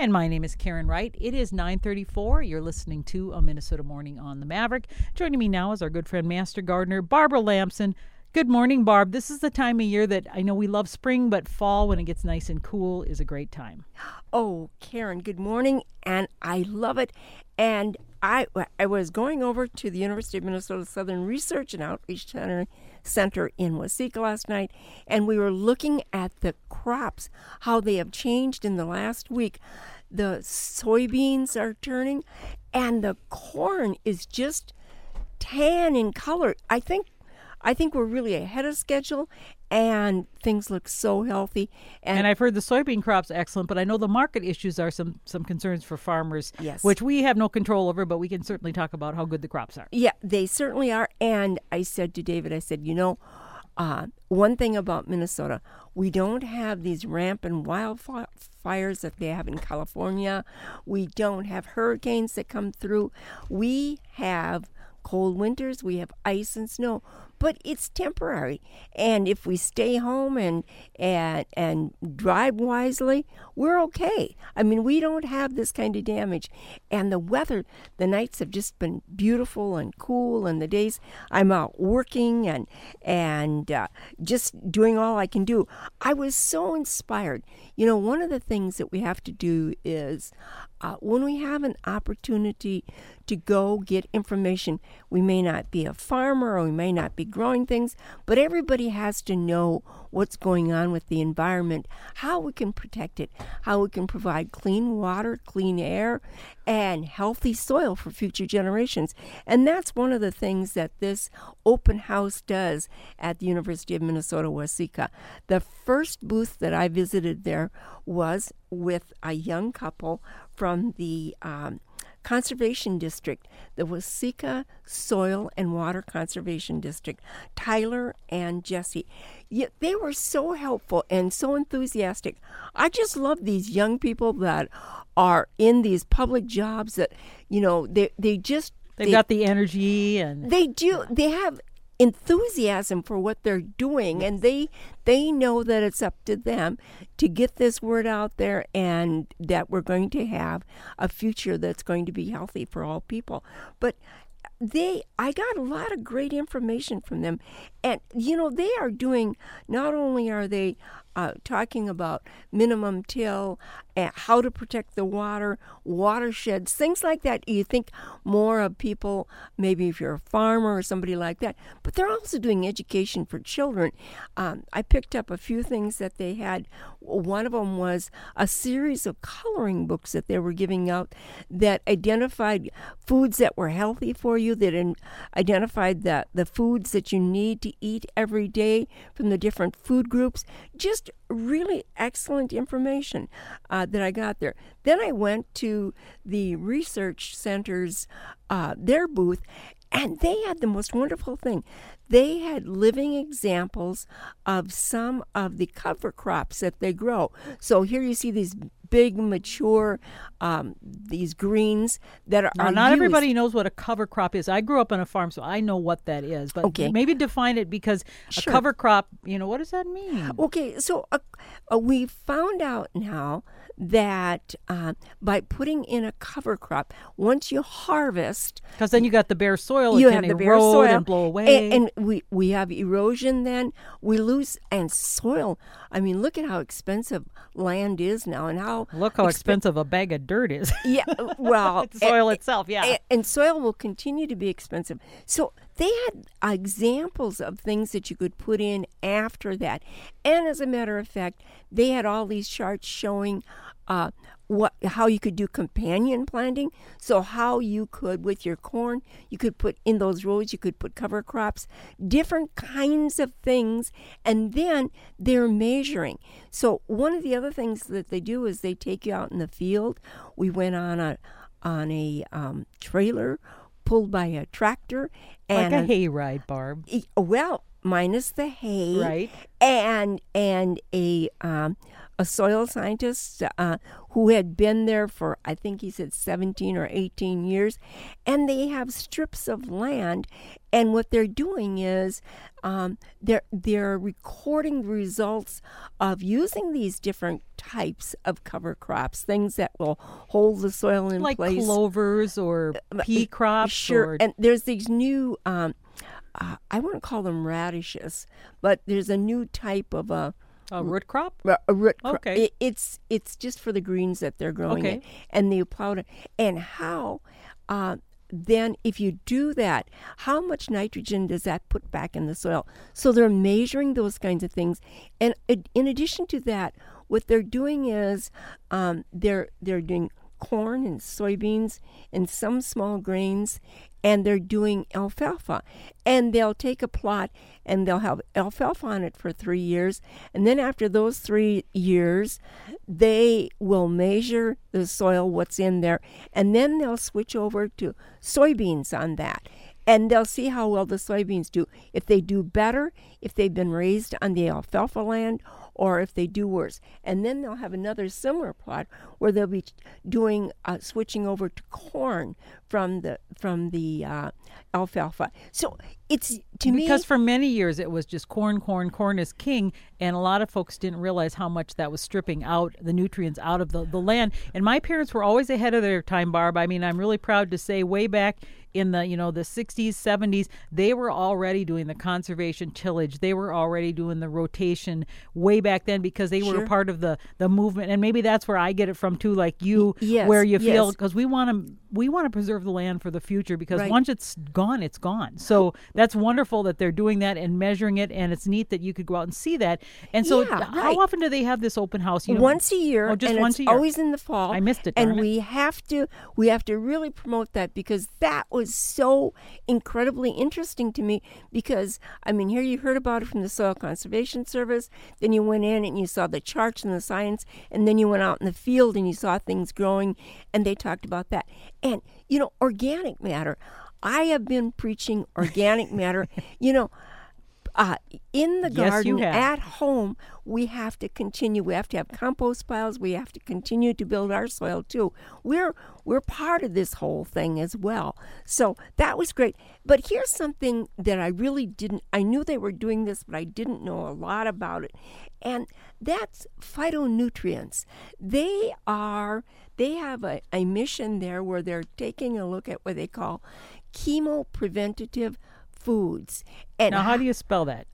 And my name is Karen Wright. It is 9:34. You're listening to a Minnesota Morning on the Maverick. Joining me now is our good friend Master Gardener Barbara Lamson. Good morning, Barb. This is the time of year that I know we love spring, but fall when it gets nice and cool is a great time. Oh, Karen, good morning, and I love it. And I I was going over to the University of Minnesota Southern Research and Outreach Center Center in Waseca last night, and we were looking at the crops, how they have changed in the last week. The soybeans are turning, and the corn is just tan in color. I think I think we're really ahead of schedule and things look so healthy. And, and, I've heard the soybean crop's excellent, but I know the market issues are some some concerns for farmers, yes. which we have no control over, but we can certainly talk about how good the crops are. Yeah, they certainly are. And I said to David, I said, you know, uh, one thing about Minnesota, we don't have these rampant wildfires that they have in California. We don't have hurricanes that come through. We have cold winters, we have ice and snow, but it's temporary. And if we stay home and and and drive wisely, we're okay. I mean, we don't have this kind of damage. And the weather, the nights have just been beautiful and cool, and the days I'm out working and and uh, just doing all I can do. I was so inspired. You know, one of the things that we have to do is uh, when we have an opportunity to go get information, we may not be a farmer or we may not be growing things, but everybody has to know what's going on with the environment, how we can protect it, how we can provide clean water, clean air, and healthy soil for future generations. And that's one of the things that this open house does at the University of Minnesota Waseca. The first booth that I visited there was with a young couple from the um, Conservation District, the Waseca Soil and Water Conservation District, Tyler and Jesse. Yeah, they were so helpful and so enthusiastic. I just love these young people that are in these public jobs that, you know, they, they just They've they, got the energy and they do. They have enthusiasm for what they're doing and they they know that it's up to them to get this word out there and that we're going to have a future that's going to be healthy for all people. But they I got a lot of great information from them. And you know they are doing not only are they uh, talking about minimum till, and how to protect the water, watersheds, things like that. You think more of people, maybe if you're a farmer or somebody like that, but they're also doing education for children. Um, I picked up a few things that they had. One of them was a series of coloring books that they were giving out that identified foods that were healthy for you, that in, identified the, the foods that you need to eat every day from the different food groups. Just really excellent information uh, that I got there. Then I went to the research center's uh, their booth, and they had the most wonderful thing. They had living examples of some of the cover crops that they grow. So here you see these big, mature, um, these greens that are. Now, not used. everybody knows what a cover crop is. I grew up on a farm, so I know what that is. But okay. maybe define it because sure. a cover crop, you know, what does that mean? Okay, so uh, uh, we found out now that uh, by putting in a cover crop, once you harvest, because then you got the bare soil, you have the bare soil and blow away, and, and, we we have erosion. Then we lose and soil. I mean, look at how expensive land is now, and how look how exp- expensive a bag of dirt is. yeah, well, soil and, itself, yeah, and, and soil will continue to be expensive. So they had examples of things that you could put in after that. And as a matter of fact, they had all these charts showing uh, what how you could do companion planting. So how you could with your corn, you could put in those rows, you could put cover crops, different kinds of things, and then they're measuring. So one of the other things that they do is they take you out in the field. We went on a on a um, trailer pulled by a tractor and like a hayride, Barb. Well, minus the hay, right? And and a um, a soil scientist uh, who had been there for, I think he said 17 or 18 years, and they have strips of land. And what they're doing is um, they're they're recording the results of using these different types of cover crops, things that will hold the soil in like place, clovers or pea crops. Sure, or- and there's these new. Um, uh, I wouldn't call them radishes, but there's a new type of a, a root crop. a- root. cro- Okay. it- it's it's just for the greens that they're growing Okay. in, and the plow it. And how, uh, then if you do that, how much nitrogen does that put back in the soil? So they're measuring those kinds of things, and in addition to that, what they're doing is um, they're they're doing corn and soybeans and some small grains and they're doing alfalfa. And they'll take a plot and they'll have alfalfa on it for three years. And then after those three years they will measure the soil what's in there and then they'll switch over to soybeans on that. And they'll see how well the soybeans do. If they do better if they've been raised on the alfalfa land or if they do worse. And then they'll have another similar plot where they'll be doing uh, switching over to corn from the from the uh, alfalfa. So it's to me because for many years it was just corn, corn, corn is king, and a lot of folks didn't realize how much that was stripping out the nutrients out of the, the land. And my parents were always ahead of their time, Barb. I mean, I'm really proud to say, way back in the you know the 60s, 70s, they were already doing the conservation tillage. They were already doing the rotation way back then because they were Sure. part of the the movement. And maybe that's where I get it from too, like you, yes, where you feel yes. because we want to we want to preserve the land for the future because Right. once it's gone, it's gone. So that's wonderful that they're doing that and measuring it, and it's neat that you could go out and see that. And so, Yeah, how right. often do they have this open house? You know, once a year, Oh, just and once it's a year. always in the fall. I missed it, and it. we have to we have to really promote that because that was so incredibly interesting to me. Because I mean, here you heard about it from the Soil Conservation Service, then you went in and you saw the charts and the science, and then you went out in the field and you saw things growing, and they talked about that. And you know, organic matter. I have been preaching organic matter. You know, uh, in the Yes, garden at home, we have to continue. We have to have compost piles. We have to continue to build our soil too. We're we're part of this whole thing as well. So that was great. But here's something that I really didn't. I knew they were doing this, but I didn't know a lot about it, and that's phytonutrients. They are. They have a, a mission there where they're taking a look at what they call chemopreventative foods. And now how do you spell that?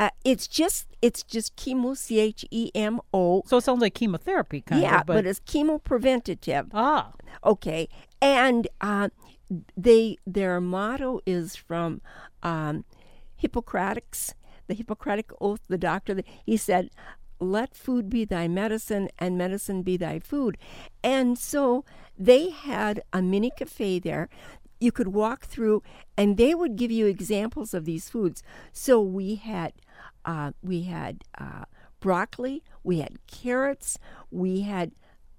uh, it's just it's just chemo c h e m o. So it sounds like chemotherapy, kind Yeah, of. Yeah, but, it's chemo chemopreventative. ah, Okay, and uh, they their motto is from um, Hippocrates, the Hippocratic oath. The doctor he said, "Let food be thy medicine, and medicine be thy food." And so they had a mini cafe there. You could walk through, and they would give you examples of these foods. So we had uh, we had uh, broccoli, we had carrots, we had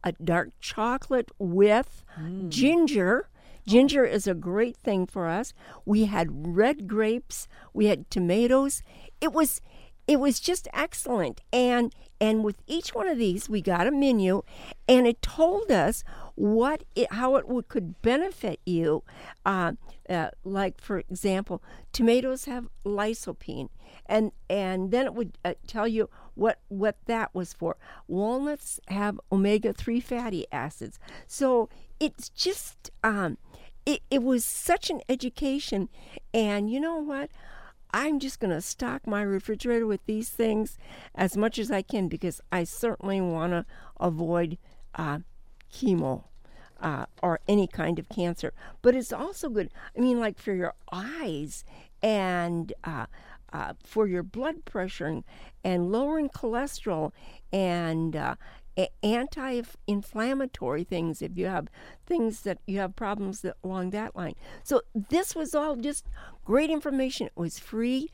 a dark chocolate with ginger. Ginger is a great thing for us. We had red grapes, we had tomatoes. It was it was just excellent. And and with each one of these, we got a menu, and it told us what it, how it would, could benefit you. Uh, uh, like for example, tomatoes have lycopene, and and then it would uh, tell you what what that was for. Walnuts have omega three fatty acids, so it's just um, it, it was such an education, and you know what. I'm just going to stock my refrigerator with these things as much as I can because I certainly want to avoid uh, chemo uh, or any kind of cancer. But it's also good, I mean, like for your eyes and uh, uh, for your blood pressure and, and lowering cholesterol and uh, a- anti-inflammatory things if you have things that you have problems that, along that line. So this was all just great information. It was free,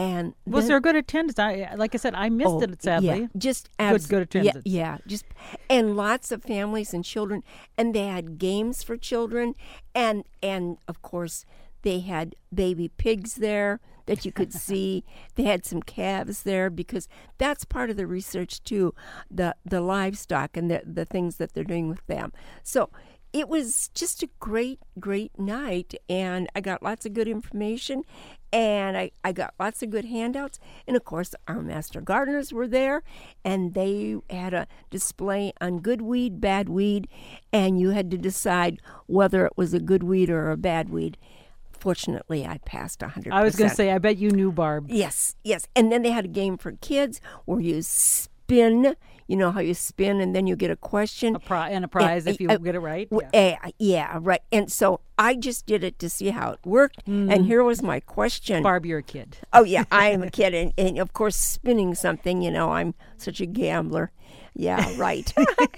and was there good attendance? I like I said, I missed Oh, it sadly. Yeah, just Good- good attendance. Yeah, yeah, just and lots of families and children, and they had games for children, and and of course They had baby pigs there that you could see. They had some calves there because that's part of the research too, the the livestock and the the things that they're doing with them. So it was just a great, great night, and I got lots of good information, and I, I got lots of good handouts. And of course, our master gardeners were there, and they had a display on good weed, bad weed, and you had to decide whether it was a good weed or a bad weed. Fortunately, I passed 100%. I was going to say, I bet you knew Barb. Yes, yes. And then they had a game for kids where you spin you know how you spin and then you get a question a pri- and a prize and, if you uh, get it right. Yeah. Uh, yeah, right. And so I just did it to see how it worked. Mm. And here was my question. Barb, you're a kid. Oh yeah, I am a kid, and, and of course spinning something. You know, I'm such a gambler. Yeah, right.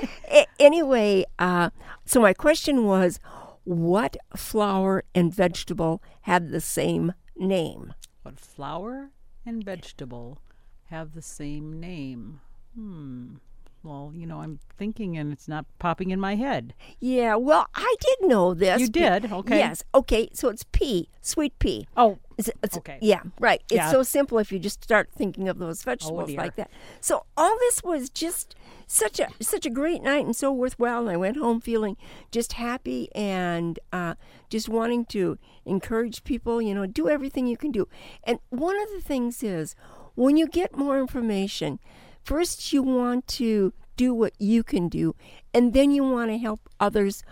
anyway, uh, so my question was, what flower and vegetable have the same name? What flower and vegetable have the same name? Hmm. Well, you know, I'm thinking and it's not popping in my head. Yeah, well, I did know this. You did? Okay. Yes. Okay, so it's pea, sweet pea. Oh, it's, it's, okay. Yeah, right. It's Yeah. so simple if you just start thinking of those vegetables dear. like that. So all this was just such a such a great night and so worthwhile. And I went home feeling just happy and uh, just wanting to encourage people. You know, do everything you can do. And one of the things is when you get more information, first you want to do what you can do, and then you want to help others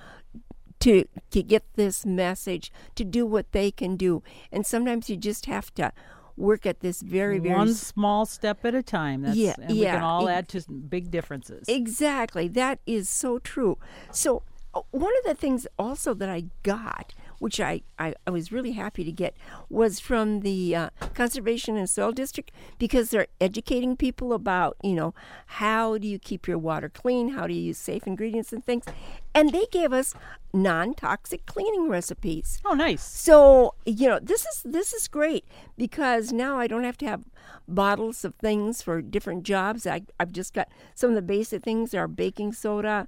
to to get this message to do what they can do. And sometimes you just have to work at this very very One small step at a time. That's, Yeah, and we can all add to big differences. Exactly. That is so true. So, uh, one of the things also that I got, which I, I, I was really happy to get, was from the uh, Conservation and Soil District because they're educating people about, you know, how do you keep your water clean? How do you use safe ingredients and things? And they gave us non toxic cleaning recipes. oh, nice. So you know this is this is great because now I don't have to have bottles of things for different jobs. I, I've just got some of the basic things are baking soda,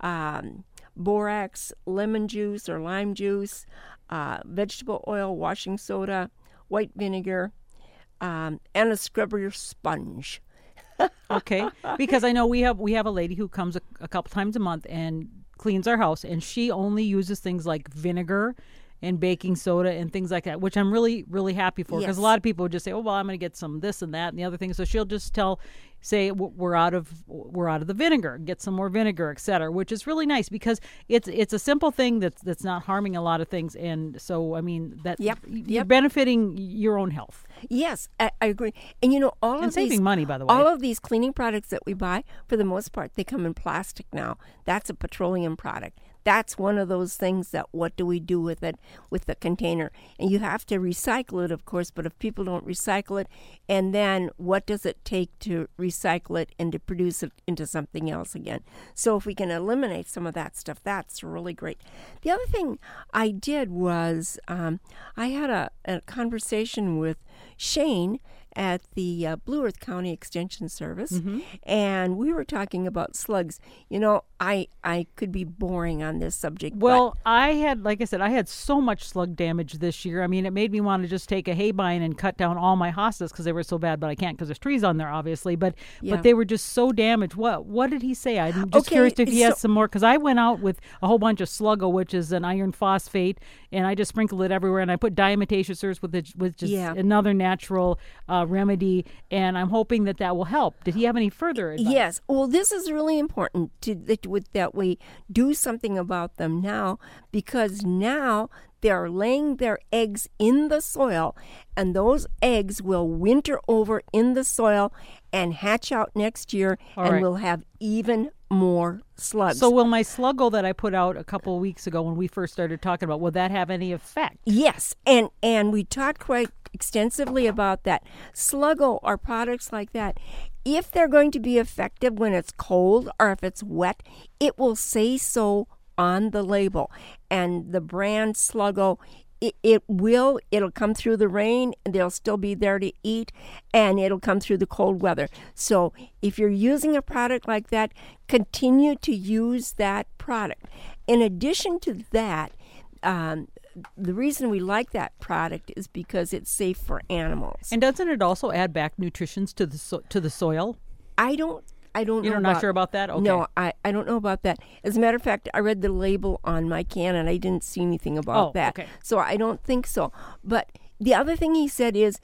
um, borax, lemon juice or lime juice, uh, vegetable oil, washing soda, white vinegar, um, and a scrubber sponge. okay because i know we have we have a lady who comes a, a couple times a month and cleans our house and she only uses things like vinegar and baking soda and things like that which i'm really really happy for because Yes. a lot of people would just say oh well i'm going to get some this and that and the other thing so she'll just tell say we're out of we're out of the vinegar get some more vinegar etc which is really nice because it's it's a simple thing that's that's not harming a lot of things and so i mean that Yep, you're yep. benefiting your own health Yes, I, I agree. And you know all and of saving these money by the way All of these cleaning products that we buy, for the most part, they come in plastic now. That's a petroleum product. That's one of those things that what do we do with it, with the container? And you have to recycle it, of course, but if people don't recycle it, and then what does it take to recycle it and to produce it into something else again? So if we can eliminate some of that stuff, that's really great. The other thing I did was um, I had a, a conversation with Shane at the uh, Blue Earth County Extension Service, Mm-hmm. and we were talking about slugs. You know, I I could be boring on this subject. but- Well, I had, like I said, I had so much slug damage this year. I mean, it made me want to just take a haybine and cut down all my hostas because they were so bad. But I can't because there's trees on there, obviously. But Yeah. but they were just so damaged. What what did he say? I'm just Okay, curious if he has some more because I went out with a whole bunch of sluggo, which is an iron phosphate, and I just sprinkled it everywhere. And I put diatomaceous with it, which is Yeah. another natural uh, remedy. And I'm hoping that that will help. Did he have any further advice? Yes. Well, this is really important to that, with, that we do something about them now because now they're laying their eggs in the soil, and those eggs will winter over in the soil and hatch out next year, All and right. we'll have even more slugs. So will my sluggo that I put out a couple weeks ago when we first started talking about, will that have any effect? Yes, and and we talked quite extensively about that. Sluggo or products like that, if they're going to be effective when it's cold or if it's wet, it will say so on the label. And the brand Sluggo it, it will it'll come through the rain and they'll still be there to eat and it'll come through the cold weather so if you're using a product like that continue to use that product in addition to that um, the reason we like that product is because it's safe for animals. And doesn't it also add back nutritions to the so- to the soil? I don't. I don't. You're know not about, sure about that? Okay. No, I, I don't know about that. As a matter of fact, I read the label on my can and I didn't see anything about Oh, that. okay. So I don't think so. But the other thing he said is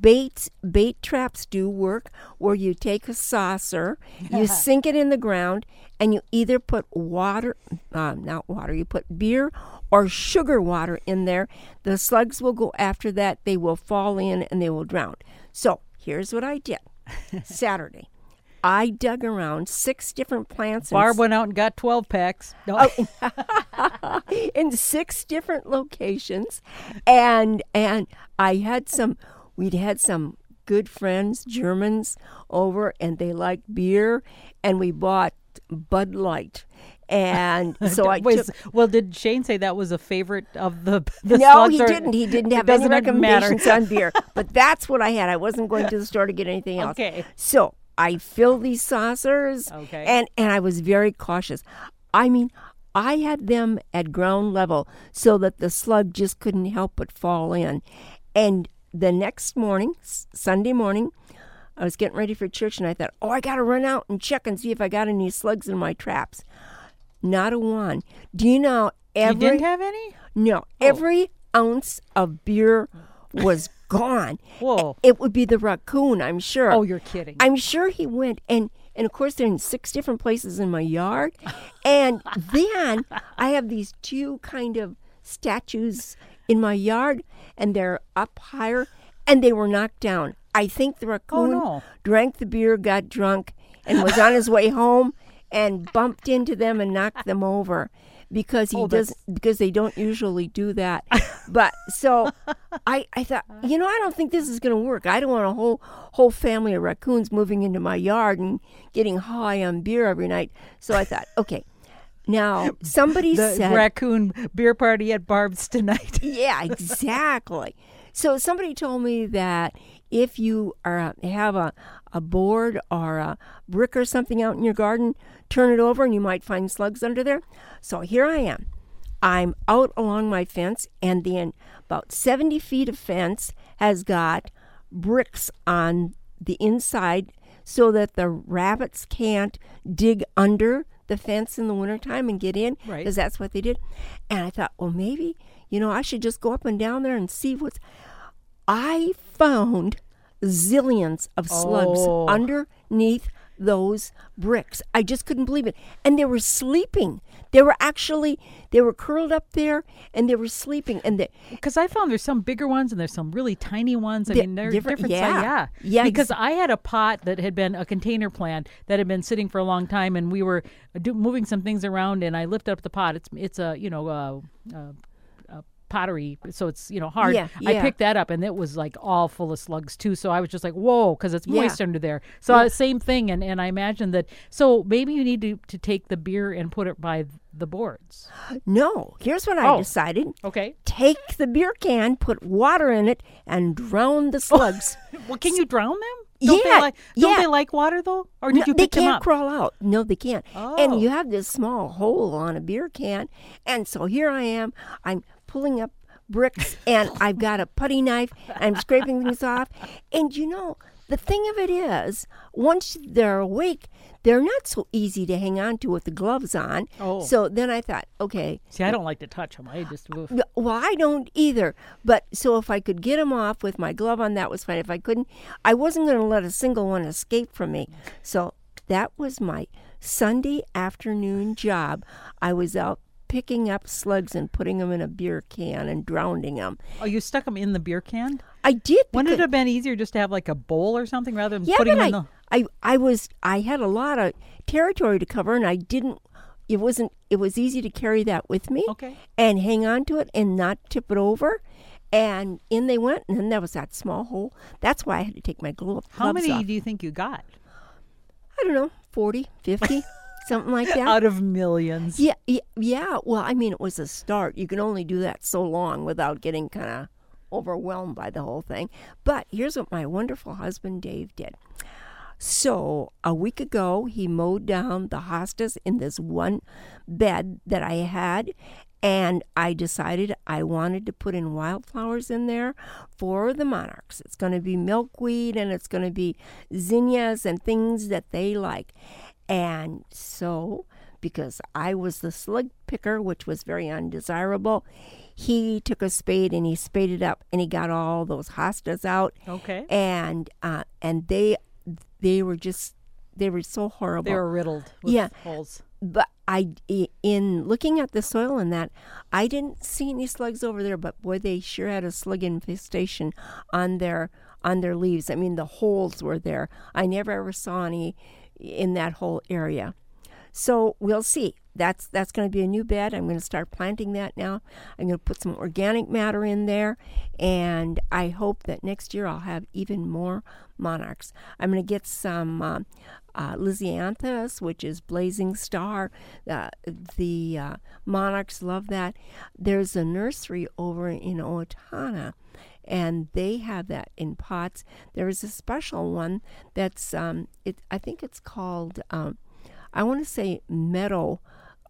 bait bait traps do work where you take a saucer, you sink it in the ground, and you either put water, uh, not water, you put beer or sugar water in there. The slugs will go after that. They will fall in and they will drown. So here's what I did Saturday. I dug around six different plants and Barb went out and got 12 packs. No. Oh. in six different locations and and I had some we'd had some good friends Germans over and they liked beer and we bought Bud Light and so I Was- took well, did Shane say that was a favorite of the, the no, he or- didn't. He didn't have any recommendations on beer. But that's what I had. I wasn't going to the store to get anything else. Okay. So I filled these saucers. Okay. And and I was very cautious. I mean, I had them at ground level so that the slug just couldn't help but fall in. And the next morning, Sunday morning, I was getting ready for church and I thought, oh, I got to run out and check and see if I got any slugs in my traps. Not a one. Do you know You every didn't have any? no, oh. every ounce of beer was gone. Whoa. It would be the raccoon, I'm sure. Oh, you're kidding. I'm sure he went and and of course they're in six different places in my yard. And then I have these two kind of statues in my yard and they're up higher and they were knocked down. I think the oh, raccoon no. drank the beer, got drunk, and was on his way home and bumped into them and knocked them over because he Oh, does because they don't usually do that. but so I I thought, you know, I don't think this is going to work. I don't want a whole whole family of raccoons moving into my yard and getting high on beer every night. So I thought, okay. Now, somebody the said raccoon beer party at Barb's tonight. yeah, exactly. so somebody told me that if you are have a, a board or a brick or something out in your garden, turn it over and you might find slugs under there. So here I am. I'm out along my fence, and then about 70 feet of fence has got bricks on the inside so that the rabbits can't dig under the fence in the wintertime and get in Right. because that's what they did. And I thought, well, maybe, you know, I should just go up and down there and see what's. I found zillions of slugs Oh. underneath those bricks. I just couldn't believe it. And they were sleeping. They were actually they were curled up there and they were sleeping and Because I found there's some bigger ones and there's some really tiny ones. I mean, they're different- different. yeah. size. yeah, Yeah, Because I had a pot that had been a container plant that had been sitting for a long time, and we were do, moving some things around, and I lifted up the pot. It's it's a you know uh, uh, uh, pottery, so it's you know hard. Yeah, I picked that up, and it was like all full of slugs too. So I was just like, whoa, because it's Yeah. moist under there. So uh, same thing, and and I imagine that. So maybe you need to to take the beer and put it by the boards. No, here's what I Oh. decided. Okay. Take the beer can, put water in it, and drown the slugs. Well, can you drown them? Don't Yeah, they like don't yeah. they like water though? Or did No, you they pick them up? can't up? crawl out. No, they can't. Oh. And you have this small hole on a beer can. And so here I am. I'm pulling up bricks and I've got a putty knife. I'm scraping things off. And you know, the thing of it is, once they're awake, they're not so easy to hang on to with the gloves on. Oh. So then I thought, okay, See, I don't like to touch them. I just no, Well, I don't either. But so if I could get them off with my glove on, that was fine. If I couldn't, I wasn't going to let a single one escape from me. So that was my Sunday afternoon job. I was out picking up slugs and putting them in a beer can and drowning them. Oh, you stuck them in the beer can? I did. Wouldn't it have been easier just to have like a bowl or something rather than yeah, putting them in I, the? I, I was, I had a lot of territory to cover, and I didn't. It wasn't. It was easy to carry that with me. Okay. and hang on to it and not tip it over. And in they went, and then there was that small hole. That's why I had to take my glo- gloves How many off. do you think you got I don't know, 40, 50, something like that. out of millions? yeah, yeah, yeah. Well, I mean, it was a start. You can only do that so long without getting kind of overwhelmed by the whole thing. But here's what my wonderful husband Dave did. So a week ago, he mowed down the hostas in this one bed that I had, And I decided I wanted to put in wildflowers in there for the monarchs. It's going to be milkweed and it's going to be zinnias and things that they like. And so, because I was the slug picker, which was very undesirable, he took a spade and he spaded up and he got all those hostas out. Okay. And uh, and they they were just they were so horrible. They were riddled with Yeah. holes. but I, in looking at the soil and that, I didn't see any slugs over there. But boy, they sure had a slug infestation on their on their leaves. I mean, the holes were there. I never ever saw any in that whole area. So we'll see. That's that's going to be a new bed. I'm going to start planting that now. I'm going to put some organic matter in there, and I hope that next year I'll have even more monarchs. I'm going to get some uh, uh, which is blazing star. Uh, the uh, monarchs love that. There's a nursery over in Owatonna and they have that in pots. There is a special one that's um, it. I think it's called. Um, I want to say meadow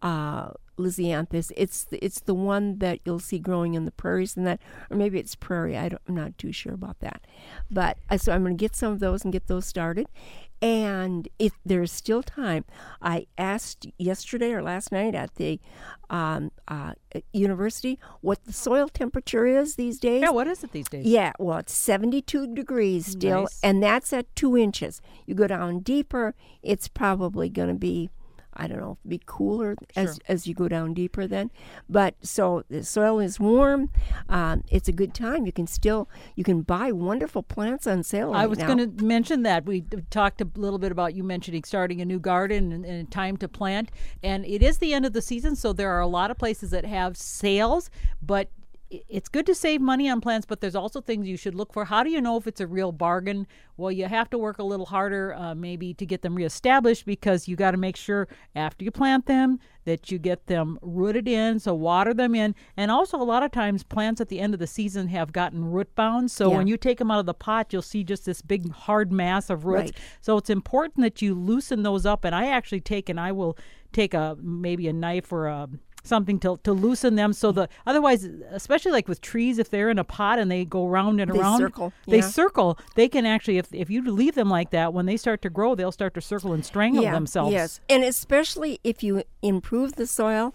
uh, Lysianthus. It's the, it's the one that you'll see growing in the prairies and that, or maybe it's prairie. I I'm not too sure about that. But uh, so I'm going to get some of those and get those started. And if there's still time, I asked yesterday or last night at the um, uh, university what the soil temperature is these days. Yeah, what is it these days? Yeah, well, it's 72 degrees still, Nice. and that's at two inches. You go down deeper, it's probably going to be, I don't know, be cooler as, Sure. as you go down deeper then. But so the soil is warm. Um, it's a good time. You can still, you can buy wonderful plants on sale right I was going to mention that. We talked a little bit about you mentioning starting a new garden and, and time to plant. And it is the end of the season, so there are a lot of places that have sales, but it's good to save money on plants, but there's also things you should look for. How do you know if it's a real bargain? Well, you have to work a little harder, uh, maybe, to get them reestablished because you got to make sure after you plant them that you get them rooted in, so water them in. And also, a lot of times, plants at the end of the season have gotten root bound. So Yeah. when you take them out of the pot, you'll see just this big hard mass of roots. Right. So it's important that you loosen those up. And I actually take and I will take a maybe a knife or a something to, to loosen them so the otherwise especially like with trees if they're in a pot and they go round and They around circle, they yeah. circle they can actually if, if you leave them like that when they start to grow they'll start to circle and strangle themselves Yes, and especially if you improve the soil,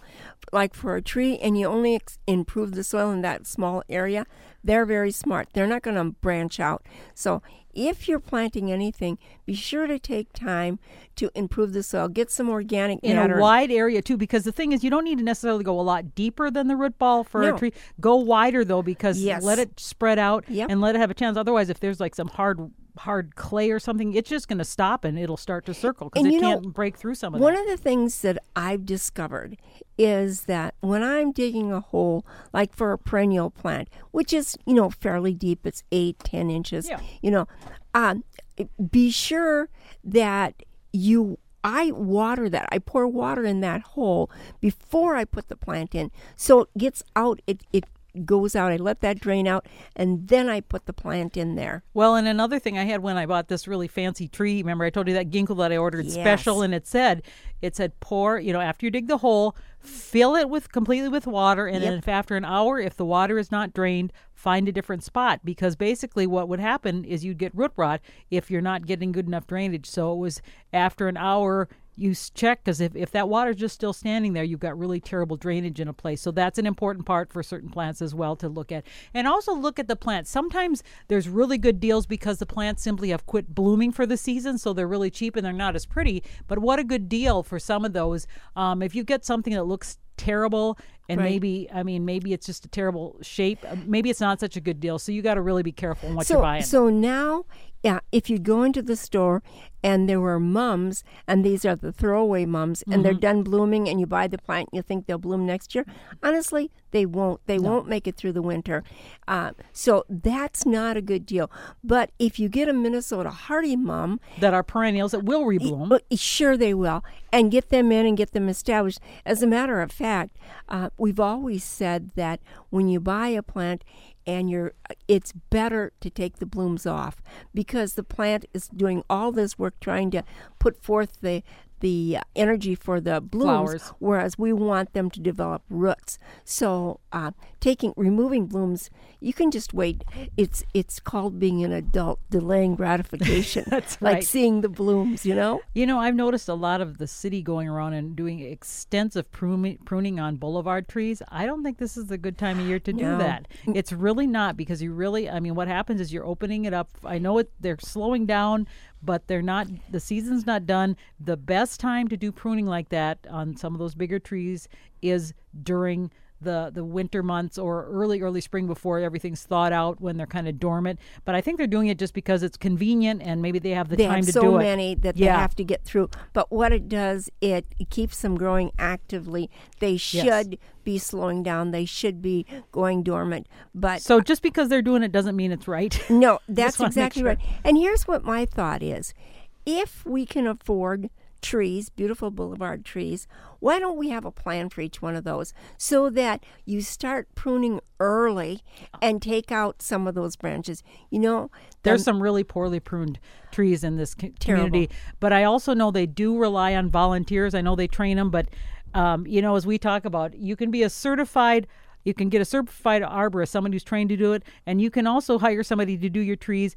like for a tree, and you only ex- improve the soil in that small area, they're very smart. They're not going to branch out. So if you're planting anything, be sure to take time to improve the soil. Get some organic in matter. a wide area too because the thing is you don't need to necessarily go a lot deeper than the root ball for No. a tree go wider though because Yes. let it spread out Yep. and let it have a chance otherwise if there's like some hard hard clay or something it's just going to stop and it'll start to circle because it can't break through some of One that One of the things that I've discovered is that when I'm digging a hole, like for a perennial plant, which is, you know, fairly deep, it's eight, ten inches, Yeah. you know, um, be sure that you. I water that. I pour water in that hole before I put the plant in. So it gets out, it, it goes out. I let that drain out, and then I put the plant in there. well and another thing i had when i bought this really fancy tree remember i told you that ginkgo that i ordered Yes. special and it said it said pour you know after you dig the hole fill it with completely with water and then if after an hour if the water is not drained find a different spot because basically what would happen is you'd get root rot if you're not getting good enough drainage so it was after an hour you check because if, if that water's just still standing there you've got really terrible drainage in a place. So that's an important part for certain plants as well to look at. And also look at the plants. Sometimes there's really good deals because the plants simply have quit blooming for the season so they're really cheap and they're not as pretty. But what a good deal for some of those. Um, if you get something that looks terrible and Right. maybe i mean maybe it's just a terrible shape uh, maybe it's not such a good deal so you got to really be careful in what so, you're buying So now, yeah, if you go into the store and there were mums, and these are the throwaway mums, and Mm-hmm. they're done blooming, and you buy the plant and you think they'll bloom next year, honestly, they won't. They won't make it through the winter. Uh, so that's not a good deal. But if you get a Minnesota hardy mum, that are perennials that will rebloom well, sure they will, and get them in and get them established. As a matter of fact, uh, we've always said that when you buy a plant and you're, it's better to take the blooms off because the plant is doing all this work trying to put forth the the energy for the blooms, Flowers. whereas we want them to develop roots. So uh, taking removing blooms, you can just wait. It's it's called being an adult, delaying gratification. That's like right. seeing the blooms. You know. You know, I've noticed a lot of the city going around and doing extensive pruning, pruning on boulevard trees. I don't think this is a good time of year to do No. that. It's really not because you really, I mean, what happens is you're opening it up. I know it, they're slowing down, but they're not, the season's not done. The best time to do pruning like that on some of those bigger trees is during the the winter months or early early spring before everything's thawed out when they're kind of dormant but i think they're doing it just because it's convenient and maybe they have the they time have to so do it So many that Yeah. they have to get through. But what it does, it, it keeps them growing actively. They should be slowing down. They should be going dormant. But So just because they're doing it doesn't mean it's right. no, that's exactly sure. right. And here's what my thought is: if we can afford trees, beautiful boulevard trees, why don't we have a plan for each one of those so that you start pruning early and take out some of those branches? You know, There's some really poorly pruned trees in this co- Terrible. community, but I also know they do rely on volunteers. I know they train them, but um, you know, as we talk about, you can be a certified. You can get a certified arborist, someone who's trained to do it, and you can also hire somebody to do your trees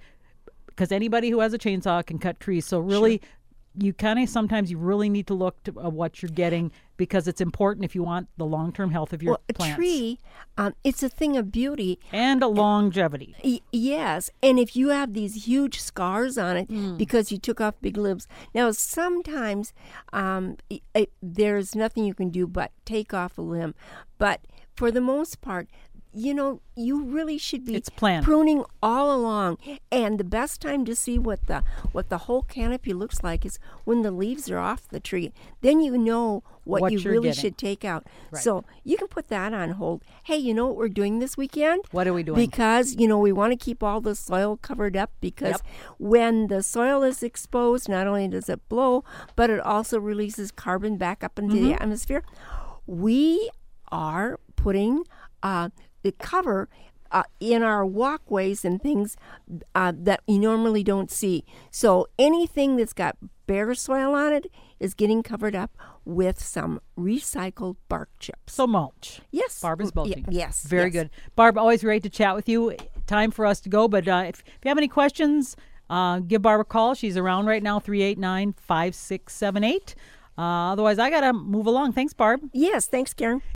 because anybody who has a chainsaw can cut trees. So really, you kind of sometimes you really need to look to uh, what you're getting because it's important if you want the long term health of your well, a tree, um, it's a thing of beauty. and a longevity. Y- yes, and if you have these huge scars on it Mm. because you took off big limbs, now sometimes um, i- it, there's nothing you can do but take off a limb. But for the most part, you know, you really should be It's planned. pruning all along. And the best time to see what the what the whole canopy looks like is when the leaves are off the tree. Then you know what, What you really getting. should take out. Right. So you can put that on hold. Hey, you know what we're doing this weekend? What are we doing? Because, you know, we want to keep all the soil covered up because Yep. when the soil is exposed, not only does it blow, but it also releases carbon back up into Mm-hmm. the atmosphere. We are putting uh, cover uh, in our walkways and things uh, that you normally don't see. So anything that's got bare soil on it is getting covered up with some recycled bark chips. So mulch. yes, Barb is Mm, y- mulching. yes, Very yes. good. Barb, always great to chat with you. Time for us to go, but uh, if, if you have any questions, uh, give Barb a call. She's around right now, 389 5678. Uh, Otherwise, I got to move along. Thanks, Barb. Yes, thanks, Karen.